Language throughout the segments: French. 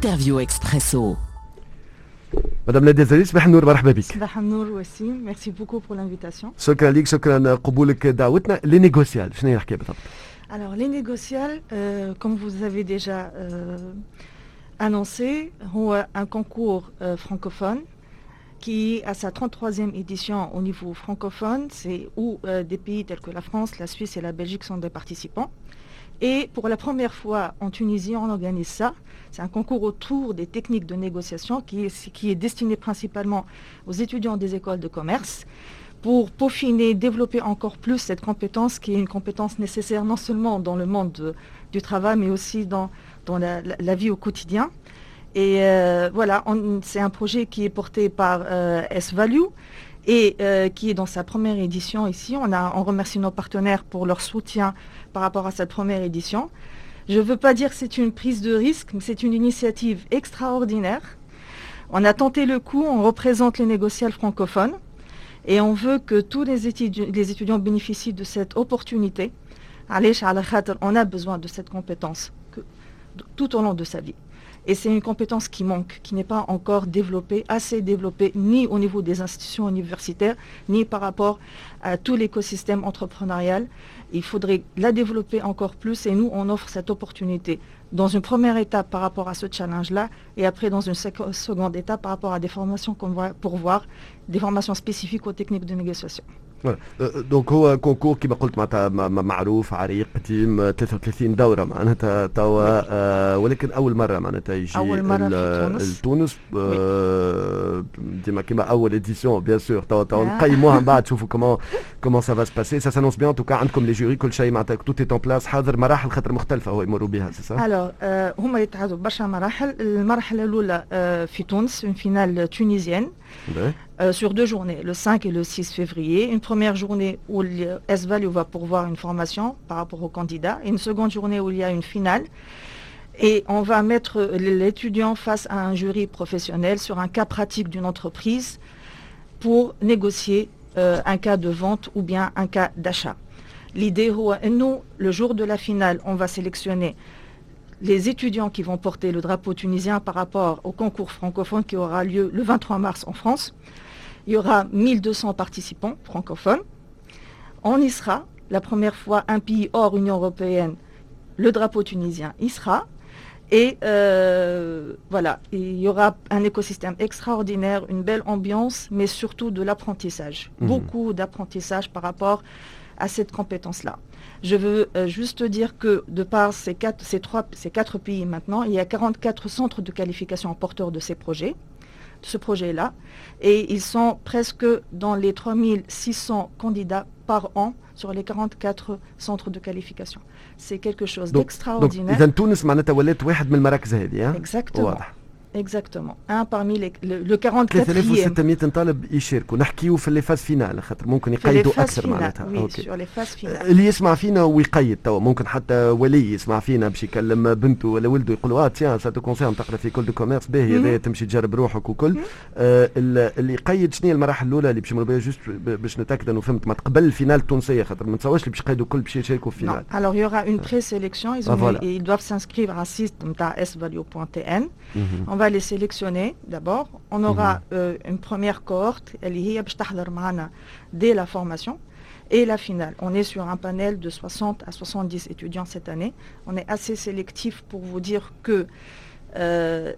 l'interview expresso. Madame la Désirée, صباح النور مرحبا بك. صباح النور وسيم ميرسي بوكو بور l'invitation. شكرا لك شكرا قبولك دعوتنا لي نيغوسيال شنو هي الحكايه بالضبط؟ Alors les négociales, euh, comme vous avez déjà euh, annoncé, هو un concours euh, francophone qui à sa 33e édition au niveau francophone, c'est où euh, des pays tels que la France, la Suisse et la Belgique sont des participants. Et pour la première fois en Tunisie, on organise ça. C'est un concours autour des techniques de négociation qui est, destiné principalement aux étudiants des écoles de commerce pour peaufiner, développer encore plus cette compétence qui est une compétence nécessaire non seulement dans le monde de- du travail, mais aussi dans, la, vie au quotidien. Et euh, voilà, c'est un projet qui est porté par euh, S-Value et euh, qui est dans sa première édition ici. On, a, remercie nos partenaires pour leur soutien par rapport à cette première édition. Je ne veux pas dire que c'est une prise de risque, mais c'est une initiative extraordinaire. On a tenté le coup, on représente les négociables francophones et on veut que tous les, étudiants, bénéficient de cette opportunité. Allez, Charles On a besoin de cette compétence tout au long de sa vie. Et c'est une compétence qui manque, qui n'est pas encore développée, assez développée, ni au niveau des institutions universitaires, ni par rapport à tout l'écosystème entrepreneurial. Il faudrait la développer encore plus et nous, on offre cette opportunité dans une première étape par rapport à ce challenge-là et après dans une seco- seconde étape par rapport à des formations qu'on va pourvoir, des formations spécifiques aux techniques de négociation. فوالا. أه، دونك هو كونكور كما قلت معناتها معروف عريق قديم أه، 33 دورة معناتها توا أه، ولكن أول مرة معناتها يجي في تونس. لتونس أه، ديما كيما أول اديسيون بيان سور توا توا. نقيموها من بعد نشوفوا كومون كومون سا فا سي باسي سا سانونس بيان توكا عندكم لي جوري كل شيء معناتها توت ايت اون بلاس حاضر مراحل خاطر مختلفة هو يمروا بها سي؟ Alors, euh, هما يتعادوا برشا مراحل المرحلة الأولى euh, في تونس finale tunisienne باهي. Euh, sur deux journées, le 5 et le 6 février. Une première journée où S-Value va pourvoir une formation par rapport aux candidats. Et une seconde journée où il y a une finale. Et on va mettre l'étudiant face à un jury professionnel sur un cas pratique d'une entreprise pour négocier euh, un cas de vente ou bien un cas d'achat. L'idée, nous, le jour de la finale, on va sélectionner les étudiants qui vont porter le drapeau tunisien par rapport au concours francophone qui aura lieu le 23 mars en France. Il y aura 1200 participants francophones. On y sera, la première fois, un pays hors Union européenne, le drapeau tunisien y sera. Et euh, voilà, il y aura un écosystème extraordinaire, une belle ambiance, mais surtout de l'apprentissage. Mhm. Beaucoup d'apprentissage par rapport à cette compétence-là. Je veux euh, juste dire que de par ces quatre, ces, trois, ces quatre pays maintenant, il y a 44 centres de qualification porteurs de ces projets, ce projet-là. Et ils sont presque dans les 3600 candidats par an sur les 44 centres de qualification. C'est quelque chose d'extraordinaire. Exactement. Parmi les, le, le 44e. 3600 طالب يشاركوا نحكيو في لي فاز فينال خاطر ممكن يقيدوا أكثر. معناتها finales. اللي يسمع فينا ويقيد توا ممكن حتى ولي يسمع فينا باش يكلم بنته ولا ولده يقول آه تيان سا تو كونسيرن تقرأ في كل دو كوميرس باهي مم. هذا تمشي تجرب روحك وكل آه ال- اللي يقيد شنو هي المراحل الأولى اللي باش بها جوست باش نتأكد إنه فهمت ما تقبل الفينال التونسية خاطر ما نتصورش اللي باش يقيدوا الكل باش يشاركوا في. الفينال Alors, il y aura une présélection. Ils, doivent s'inscrire à site svalue.tn. مهم. On va les sélectionner d'abord. On aura mhm. euh, une première cohorte, dès la formation et la finale. On est sur un panel de 60 à 70 étudiants cette année. On est assez sélectif pour vous dire que euh,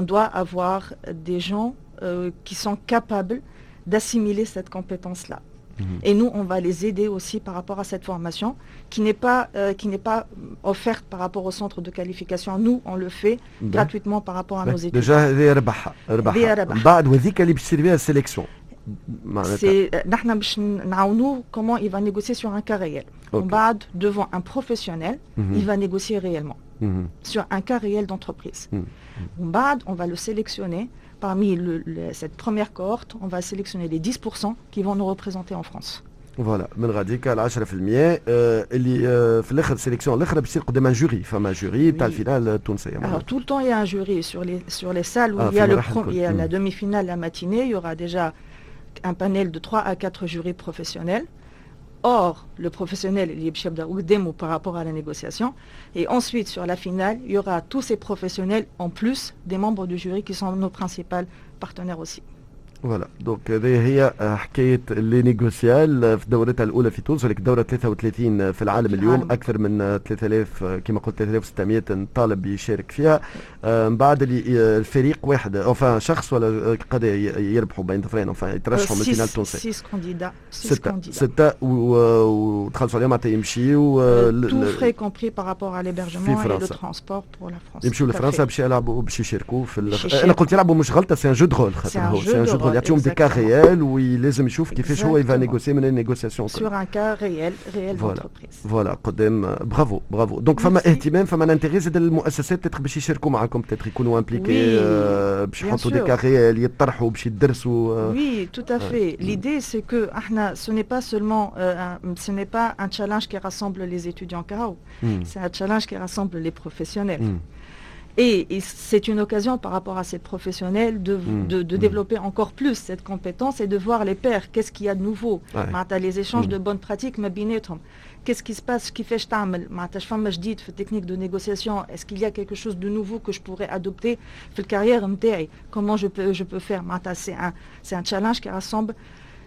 doit avoir des gens euh, qui sont capables d'assimiler cette compétence-là. Mmh. Et nous, on va les aider aussi par rapport à cette formation qui n'est pas, euh, pas offerte par rapport au centre de qualification. Nous, on le fait gratuitement par rapport à nos étudiants. Déjà, la sélection. C'est euh, comment il va négocier sur un cas réel. Okay. On devant un professionnel, il va négocier réellement. Sur un cas réel d'entreprise. Mmh. bad, on va le sélectionner, parmi le- le- cette première cohorte, on va sélectionner les 10% qui vont nous représenter en France. فوالا من غاديك ال 10% آه، اللي آه، في الاخر السيليكسيون الاخر بيصير قدام جوري فما جوري تاع Oui. الفينال التونسيه Alors معناتها. tout le temps il y a un jury sur les sur les salles où Ah, il y a في le مراحل pro- il y a الكل. la Mm. demi-finale la matinée, il y aura déjà un panel de 3 à 4 jurys professionnels hors le professionnel ou par rapport à la négociation. Et ensuite, sur la finale, il y aura tous ces professionnels en plus des membres du jury qui sont nos principaux partenaires aussi. فوالا دونك هذه هي حكاية لي نيغوسيال في دورتها الأولى في تونس ولكن دورة 33 في العالم اليوم العالم. أكثر من 3000 كما قلت 3600 طالب يشارك فيها. من بعد الفريق واحد اوفا شخص ولا قد يربحوا بين ظفرين اوفا يترشحوا من الفينال التونسي 6 كونديدا ستة ستة وتخلصوا عليهم معناتها يمشيو تو فري كومبري بارابور على ليبرجمون لو ترونسبور بور لا فرنسا. يمشيو لفرنسا باش يلعبوا باش يشاركوا في أنا قلت يلعبوا مش غلطة سي ان جو دو رول خاطر هو سي ان جو دو رول يعطيهم دي كا ريال ولازم يشوف كيفاش هو يفا نيغوسي من النيغوسياسيون سور ان كا ريال ريال دونتربريز فوالا قدام برافو برافو دونك فما اهتمام فما انتري زاد المؤسسات تتر باش يشاركوا معكم تتر يكونوا امبليكي باش يحطوا دي كا ريال يطرحوا باش يدرسوا وي تو تافي ليدي سي كو احنا سو ني با سولمون ce n'est pas un challenge qui rassemble les étudiants Carao, c'est un challenge qui rassemble les professionnels. Et, c'est une occasion par rapport à ces professionnels de, mmh, de, de mmh. développer encore plus cette compétence et de voir les pairs, qu'est-ce qu'il y a de nouveau? Ouais. Les échanges mmh. de bonnes pratiques, qu'est-ce qui se passe, qui fait je dis, technique de négociation, est-ce qu'il y a quelque chose de nouveau que je pourrais adopter? Carrière Comment je peux, je peux faire? C'est un, un challenge qui rassemble,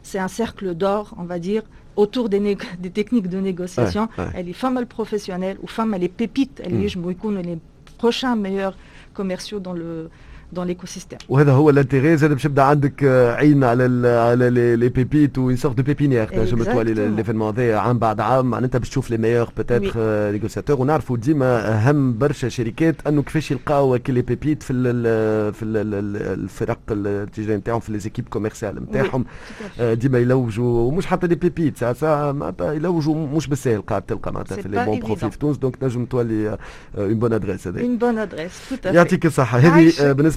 c'est un cercle d'or, on va dire, autour des, des techniques de négociation. Ouais, elle est femme professionnelle ou femme elle est pépite, elle est, je les prochains meilleurs commerciaux dans le dans l'écosystème. وهذا هو الانتيغي زاد باش يبدا عندك عين على ال على لي بيبيت و سورت دو بيبينيير تنجم تولي ليفينمون هذايا عام بعد عام. معناتها باش تشوف لي ميور بوتيتر نيغوسياتور ونعرفوا ديما أهم برشا شركات أنه كيفاش يلقاو كي لي بيبيت في ال في ال الفرق التجاريه نتاعهم في لي زيكيب كوميرسيال نتاعهم. ديما يلوجوا. ومش حتى دي بيبيت ساعه معناتها يلوجوا مش بالساهل قاعد تلقى معناتها في لي بون بروفي في تونس. دونك تنجم تولي اون بون ادريس هذه. اون بون ادريس يعطيك الصحة. هذه بالنسبة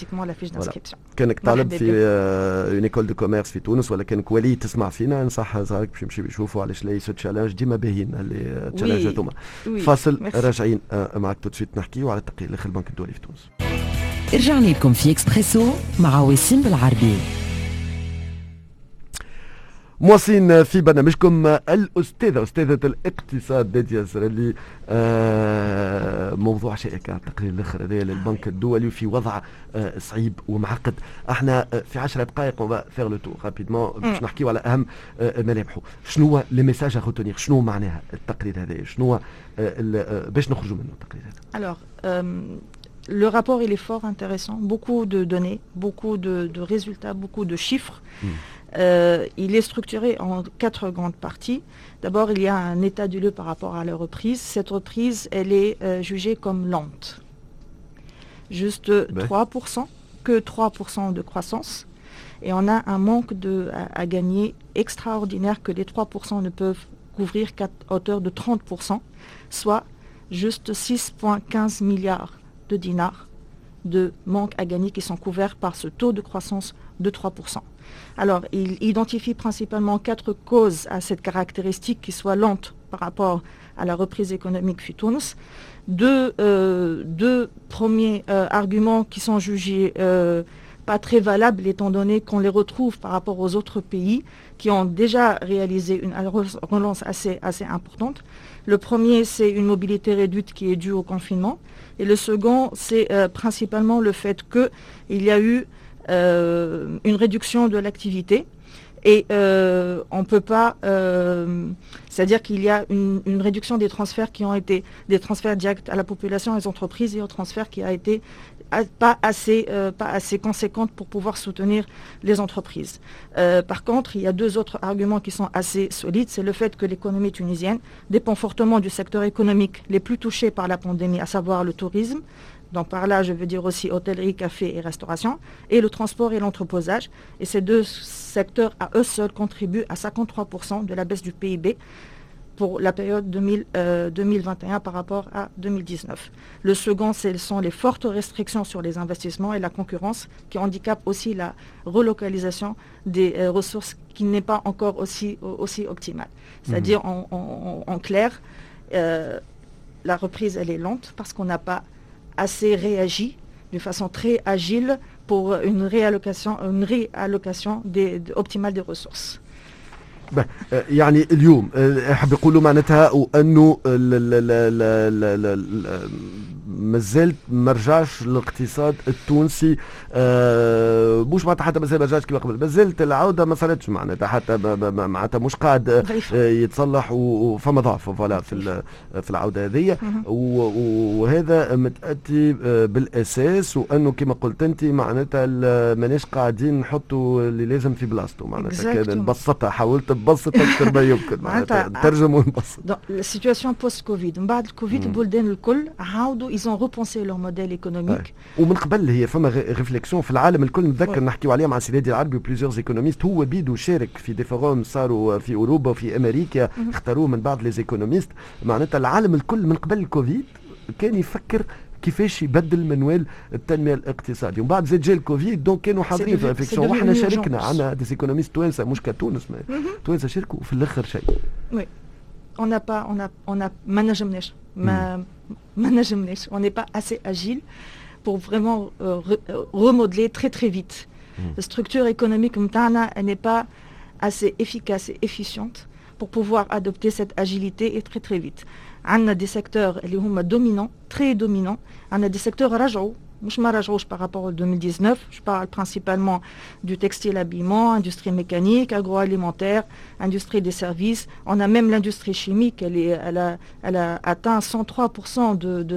systématiquement la fiche d'inscription. كانك طالب في اون ايكول دو كوميرس في تونس ولا كانك ولي تسمع فينا نصح زهرك باش يمشيو يشوفوا علاش لا سو تشالنج ديما باهيين اللي تشالنج هذوما. فاصل راجعين معك تو سويت نحكيو على التقرير الآخر البنك الدولي في تونس. رجعنا لكم في اكسبريسو مع وسيم بالعربي. مواصلين في برنامجكم الأستاذة أستاذة الاقتصاد ناديه الزرالي. آه موضوع شائك التقرير الآخر هذا للبنك الدولي في وضع آه صعيب ومعقد. إحنا في 10 دقائق اون فير لو تور رابيدمون باش نحكيو على أهم آه ملامحه شنو هو لي ميساج شنو معناها التقرير هذا؟ شنو باش نخرجوا منه التقرير هذا؟ Alors, le rapport il est fort intéressant, beaucoup de données, beaucoup de, de résultats, beaucoup de chiffres. Hmm. Euh, il est structuré en quatre grandes parties. D'abord, il y a un état du lieu par rapport à la reprise. Cette reprise, elle est euh, jugée comme lente. Juste 3%, que 3% de croissance. Et on a un manque de, à, gagner extraordinaire que les 3% ne peuvent couvrir qu'à hauteur de 30%, soit juste 6,15 milliards de dinars de manque à gagner qui sont couverts par ce taux de croissance de 3%. Alors, il identifie principalement quatre causes à cette caractéristique qui soit lente par rapport à la reprise économique. Deux, euh, deux premiers euh, arguments qui sont jugés euh, pas très valables étant donné qu'on les retrouve par rapport aux autres pays qui ont déjà réalisé une relance assez, importante. Le premier, c'est une mobilité réduite qui est due au confinement. Et le second, c'est principalement le fait qu'il y a eu euh, une réduction de l'activité. Et euh, on peut pas, euh, c'est-à-dire qu'il y a une, réduction des transferts qui ont été des transferts directs à la population, aux entreprises et aux transferts qui a été pas assez, pas assez conséquente pour pouvoir soutenir les entreprises. par contre, il y a deux autres arguments qui sont assez solides. C'est le fait que l'économie tunisienne dépend fortement du secteur économique les plus touchés par la pandémie, à savoir le tourisme, donc par là, je veux dire aussi hôtellerie, café et restauration, et le transport et l'entreposage. Et ces deux secteurs à eux seuls contribuent à 53% de la baisse du PIB pour la période 2021 par rapport à 2019. Le second, ce sont les fortes restrictions sur les investissements et la concurrence qui handicapent aussi la relocalisation des ressources qui n'est pas encore aussi, aussi optimale. C'est-à-dire, mhm. en, clair, la reprise, elle est lente parce qu'on n'a pas assez réagi d'une façon très agile pour une réallocation, une réallocation des, optimale des ressources. يعني اليوم حاب يقولوا معناتها وانه مازالت ما رجعش الاقتصاد التونسي آه مش معناتها حتى مازال ما رجعش كما قبل. مازالت العودة ما صارتش معناتها حتى معناتها مش قاعد آه، يتصلح وفما ضعف فوالا في في العودة هذه. وهذا متأتي بالأساس وأنه كما قلت أنت معناتها ماناش قاعدين نحطوا اللي لازم في بلاصته معناتها نبسطها حاولت تبسط أكثر ما يمكن معناتها. نترجم ونبسط السيتواسيون بوست كوفيد من بعد الكوفيد البلدان الكل عاودوا ont repensé leur modèle économique. ومن قبل هي فما ريفليكسيون في العالم الكل. نتذكر نحكيو عليها مع سيدي العربي وبليزيور ايكونوميست هو بيدو شارك في دي فوروم صاروا في أوروبا وفي أمريكا اختاروه من بعض لي ايكونوميست معناتها العالم الكل من قبل الكوفيد كان يفكر كيفاش يبدل منوال التنميه الاقتصاديه ومن بعد زاد جا الكوفيد دونك كانوا حاضرين في الريفليكسيون وحنا شاركنا عندنا دي ايكونوميست توانسه مش كتونس توانسه شاركوا في الاخر شيء. وي on n'a pas on a on a ما نجمناش ما on n'est pas assez agile pour vraiment euh, euh, remodeler très très vite. Hmm. La structure économique elle n'est pas assez efficace et efficiente pour pouvoir adopter cette agilité et très très vite. On a des secteurs qui sont dominants, très dominants. On a des secteurs rajouts je par rapport au 2019, je parle principalement du textile habillement, industrie mécanique, agroalimentaire, industrie des services. On a même l'industrie chimique, elle, a, atteint 103% de,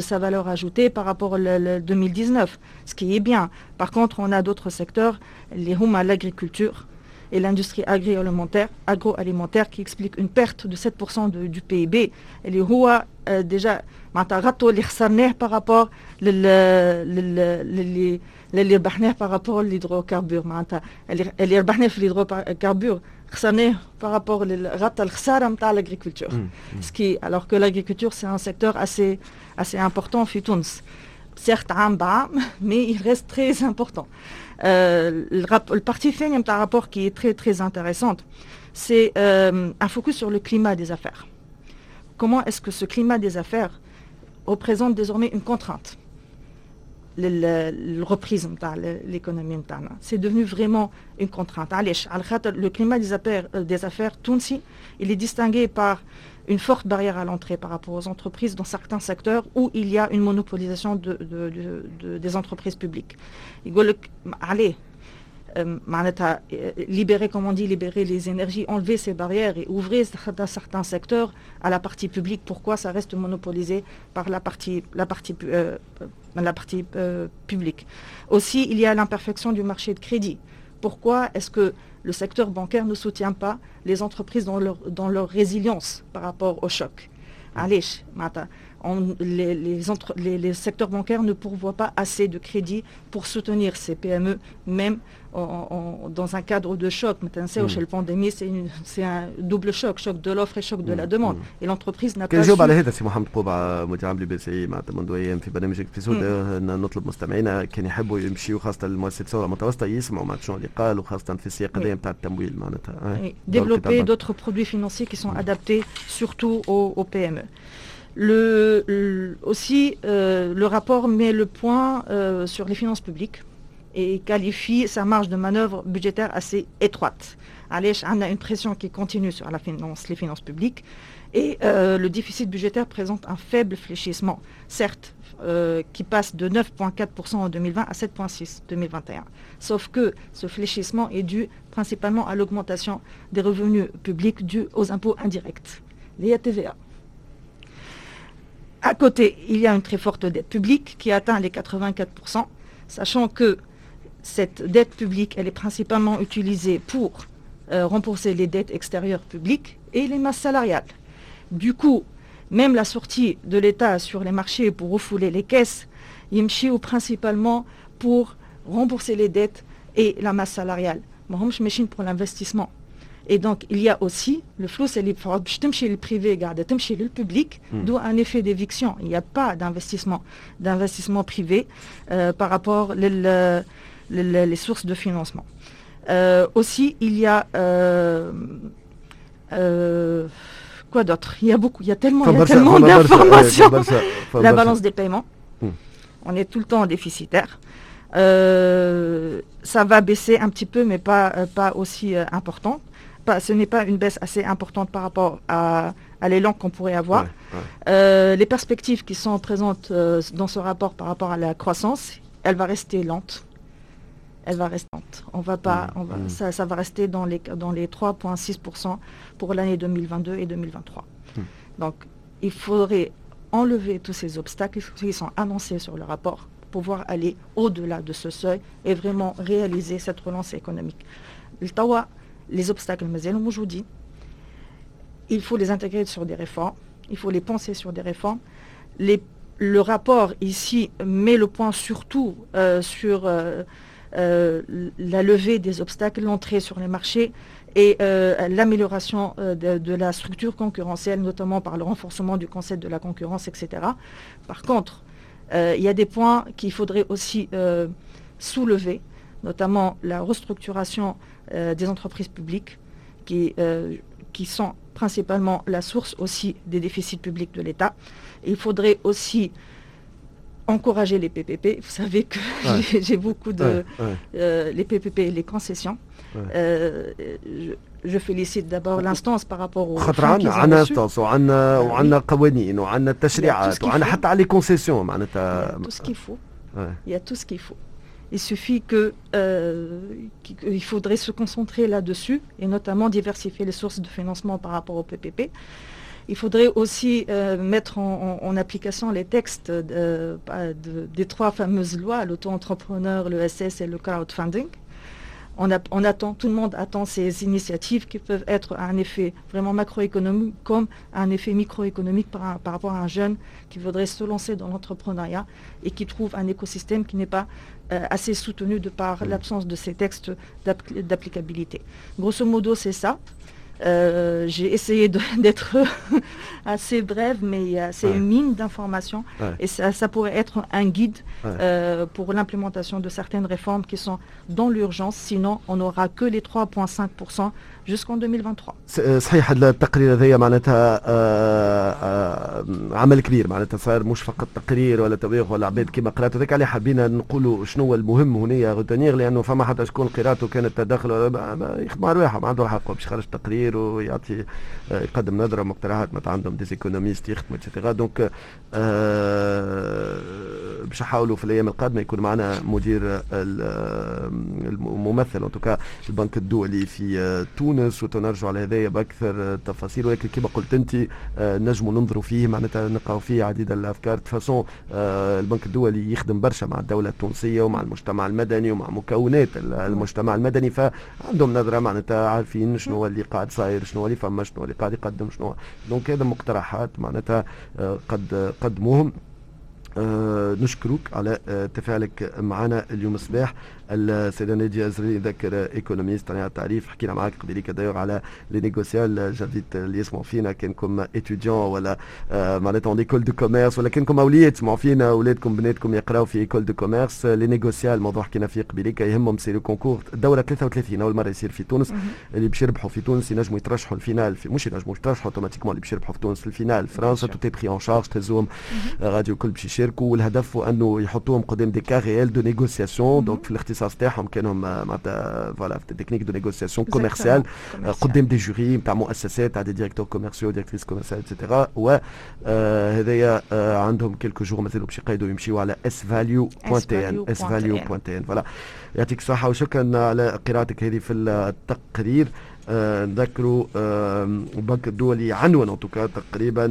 sa valeur ajoutée par rapport au 2019, ce qui est bien. Par contre, on a d'autres secteurs, les à l'agriculture, et l'industrie agroalimentaire, agroalimentaire qui explique une perte de 7% de, du PIB. Et les HOA, euh, déjà, par rapport للي ربحناه بارابور للهيدروكاربور معناتها اللي ربحناه في الهيدروكاربور خسرناه بارابور غطى الخساره نتاع لاغريكولتور سكي الوغ كو لاغريكولتور سي ان سيكتور اسي اسي امبورطون في تونس certes en bas, mais il reste très important. Euh, le, parti Fenium a un rapport qui est très très intéressant. C'est euh, un focus sur le climat des affaires. Comment est-ce que ce climat des affaires représente désormais une contrainte? Le reprise de l'économie. C'est devenu vraiment une contrainte. Le climat des affaires, euh, des affaires il est distingué par une forte barrière à l'entrée par rapport aux entreprises dans certains secteurs où il y a une monopolisation des entreprises publiques allez euh, euh, libérer, comme on libérer les énergies, enlever ces barrières et ouvrir certains secteurs à la partie publique. Pourquoi ça reste monopolisé par la partie, la partie, euh, la partie publique? Aussi, il y a l'imperfection du marché de crédit. Pourquoi est-ce que le secteur bancaire ne soutient pas les entreprises dans leur, résilience par rapport au choc Allez, les, les, les, secteurs bancaires ne pourvoient pas assez de crédit pour soutenir ces PME, même dans un cadre de choc. Maintenant, mm. chez la pandémie, c'est un double choc, choc de l'offre et choc de la mm. demande. Mm. Et l'entreprise n'a pas su... على هذا سي محمد قوبع مدير عام لي سي معناتها منذ ايام في برنامج اكسبريسو نطلب مستمعينا كان يحبوا يمشيوا خاصه المؤسسات الثوره المتوسطه يسمعوا معناتها شنو اللي قال وخاصه في السياق هذا نتاع التمويل معناتها développer d'autres produits financiers qui sont adaptés surtout aux, aux PME. Le, aussi, euh, le rapport met le point euh, sur les finances publiques et qualifie sa marge de manœuvre budgétaire assez étroite. On a une pression qui continue sur les finances publiques et euh, le déficit budgétaire présente un faible fléchissement, certes, euh, qui passe de 9,4% en 2020 à 7,6% en 2021. Sauf que ce fléchissement est dû principalement à l'augmentation des revenus publics dus aux impôts indirects, les TVA. À côté, il y a une très forte dette publique qui atteint les 84%, sachant que cette dette publique, elle est principalement utilisée pour euh, rembourser les dettes extérieures publiques et les masses salariales. Du coup, même la sortie de l'État sur les marchés pour refouler les caisses, il ou principalement pour rembourser les dettes et la masse salariale. machine pour l'investissement. Et donc, il y a aussi le flou, c'est le privé, chez le public, hmm. d'où un effet d'éviction. Il n'y a pas d'investissement, d'investissement privé euh, par rapport les, les, sources de financement. Euh, aussi, il y a euh, quoi d'autre? Il y a beaucoup, il y a tellement, tellement d'informations. La balance des paiements. Hmm. On est tout le temps déficitaire. ça va baisser un petit peu, mais pas, pas aussi important ce n'est pas une baisse assez importante par rapport à, l'élan qu'on pourrait avoir. Euh, les perspectives qui sont présentes euh, dans ce rapport par rapport à la croissance, elle va rester lente. Elle va rester lente. On va pas, mmh, mmh. Ça, va rester dans les, dans les 3,6% pour l'année 2022 et 2023. Mmh. Donc, il faudrait enlever tous ces obstacles qui sont annoncés sur le rapport pour pouvoir aller au-delà de ce seuil et vraiment réaliser cette relance économique. Le TAWA les obstacles vous dis, il faut les intégrer sur des réformes, il faut les penser sur des réformes. le rapport ici met le point surtout euh, sur euh, euh, la levée des obstacles, l'entrée sur les marchés et l'amélioration de, la structure concurrentielle, notamment par le renforcement du concept de la concurrence, etc. Par contre, il y a des points qu'il faudrait aussi soulever, notamment la restructuration euh, des entreprises publiques qui, euh, qui sont principalement la source aussi des déficits publics de l'État. Il faudrait aussi encourager les PPP. Vous savez que j'ai beaucoup de... Euh, les PPP et les concessions. je, félicite d'abord l'instance par rapport aux خاطر tout ce qu'il faut il y a tout ce qu'il faut il suffit euh, qu'il faudrait se concentrer là-dessus et notamment diversifier les sources de financement par rapport au PPP. Il faudrait aussi euh, mettre en, application les textes des trois fameuses lois, l'auto-entrepreneur, le SS et le crowdfunding on, attend, tout le monde attend ces initiatives qui peuvent être un effet vraiment macroéconomique comme un effet microéconomique par, par rapport à un jeune qui voudrait se lancer dans l'entrepreneuriat et qui trouve un écosystème qui n'est pas euh, assez soutenu de par l'absence de ces textes d'applicabilité. Grosso modo, c'est ça. Euh, j'ai essayé d'être assez brève, mais c'est une mine d'informations et ça, pourrait être un guide euh, pour l'implémentation de certaines réformes qui sont dans l'urgence. Sinon, on n'aura que les 3,5% jusqu'en 2023 صحيح التقرير هذايا معناتها عمل كبير معناتها صار مش فقط تقرير ولا توبيخ ولا عباد كيما قرات هذاك اللي حبينا نقولوا شنو هو المهم هنا غوتونيغ لانه فما حتى شكون قراته كانت تداخل يخدم على روحه ما عنده حق باش يخرج تقرير ويعطي يقدم نظرة مقترحات معناتها عندهم ديزيكونوميست يخدموا اتسيتيرا دونك باش نحاولوا في الأيام القادمة يكون معنا مدير الممثل ان توكا البنك الدولي في تونس وتنرجع على هذايا بأكثر تفاصيل ولكن كما قلت أنت نجموا ننظروا فيه معناتها نلقاو فيه عديد الأفكار. فاسون البنك الدولي يخدم برشا مع الدولة التونسية ومع المجتمع المدني ومع مكونات المجتمع المدني. فعندهم نظرة معناتها عارفين شنو اللي قاعد صاير شنو اللي فما شنو اللي قاعد يقدم شنو دونك هذا مقترحات معناتها قد قدموهم. آه نشكرك على آه تفاعلك معنا اليوم الصباح. السيدة نادية أزري ذكر إيكونوميست. على التعريف حكينا معك قبيليك دايوغ على لي نيغوسيال. جديد اللي يسمعوا فينا كانكم إتيديون ولا آه معناتها ايكول دو كوميرس ولا كانكم أولياء تسمعوا فينا أولادكم بناتكم يقراوا في ايكول دو كوميرس لي نيغوسيال موضوع حكينا فيه قبيليك يهمهم سي لو كونكور الدوره 33 أول مرة يصير في تونس. اللي باش يربحوا في تونس ينجموا يترشحوا الفينال في مش ينجموا يترشحوا أوتوماتيكمون اللي باش يربحوا في تونس في الفينال. فرنسا توتي بري اون شارج تهزوهم راديو كل باش يشاركوا. والهدف هو أنه يحطوهم قدام دي كا ريال دو نيغوسياسيون دونك في الاختصاص تاعهم كانهم معناتها في تكنيك دو نيغوسياسيون كوميرسيال قدام دي جوري نتاع مؤسسات تاع دي ديريكتور كوميرسيو ديريكتريس كوميرسيال اتسيتيرا وهذايا عندهم كيلكو جور مازالوا باش يقيدوا يمشيوا على اس فاليو بوان تي ان اس فاليو بوان تي ان فوالا يعطيك الصحه وشكرا على قراءتك هذه في التقرير نذكروا البنك الدولي عنون توكا تقريبا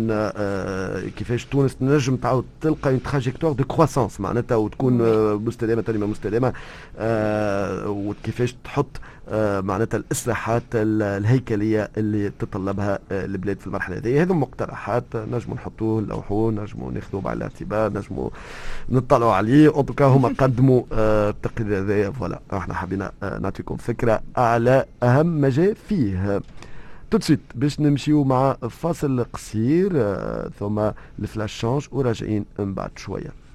كيفاش تونس تنجم تعاود تلقى اون تراجيكتوار دو كرواسونس معناتها وتكون مستدامة تنمية مستدامة وكيفاش تحط معناتها الإصلاحات الهيكلية اللي تتطلبها البلاد في المرحلة هذه. هذو مقترحات نجموا نحطوه نلوحوه نجموا ناخذوه بعين الاعتبار نجموا نطلعوا عليه. توكا هما قدموا التقرير هذايا فوالا إحنا حبينا نعطيكم فكرة على أهم ما جاء فيه تو سويت باش نمشيو مع فاصل قصير ثم الفلاش شانج وراجعين من بعد شوية.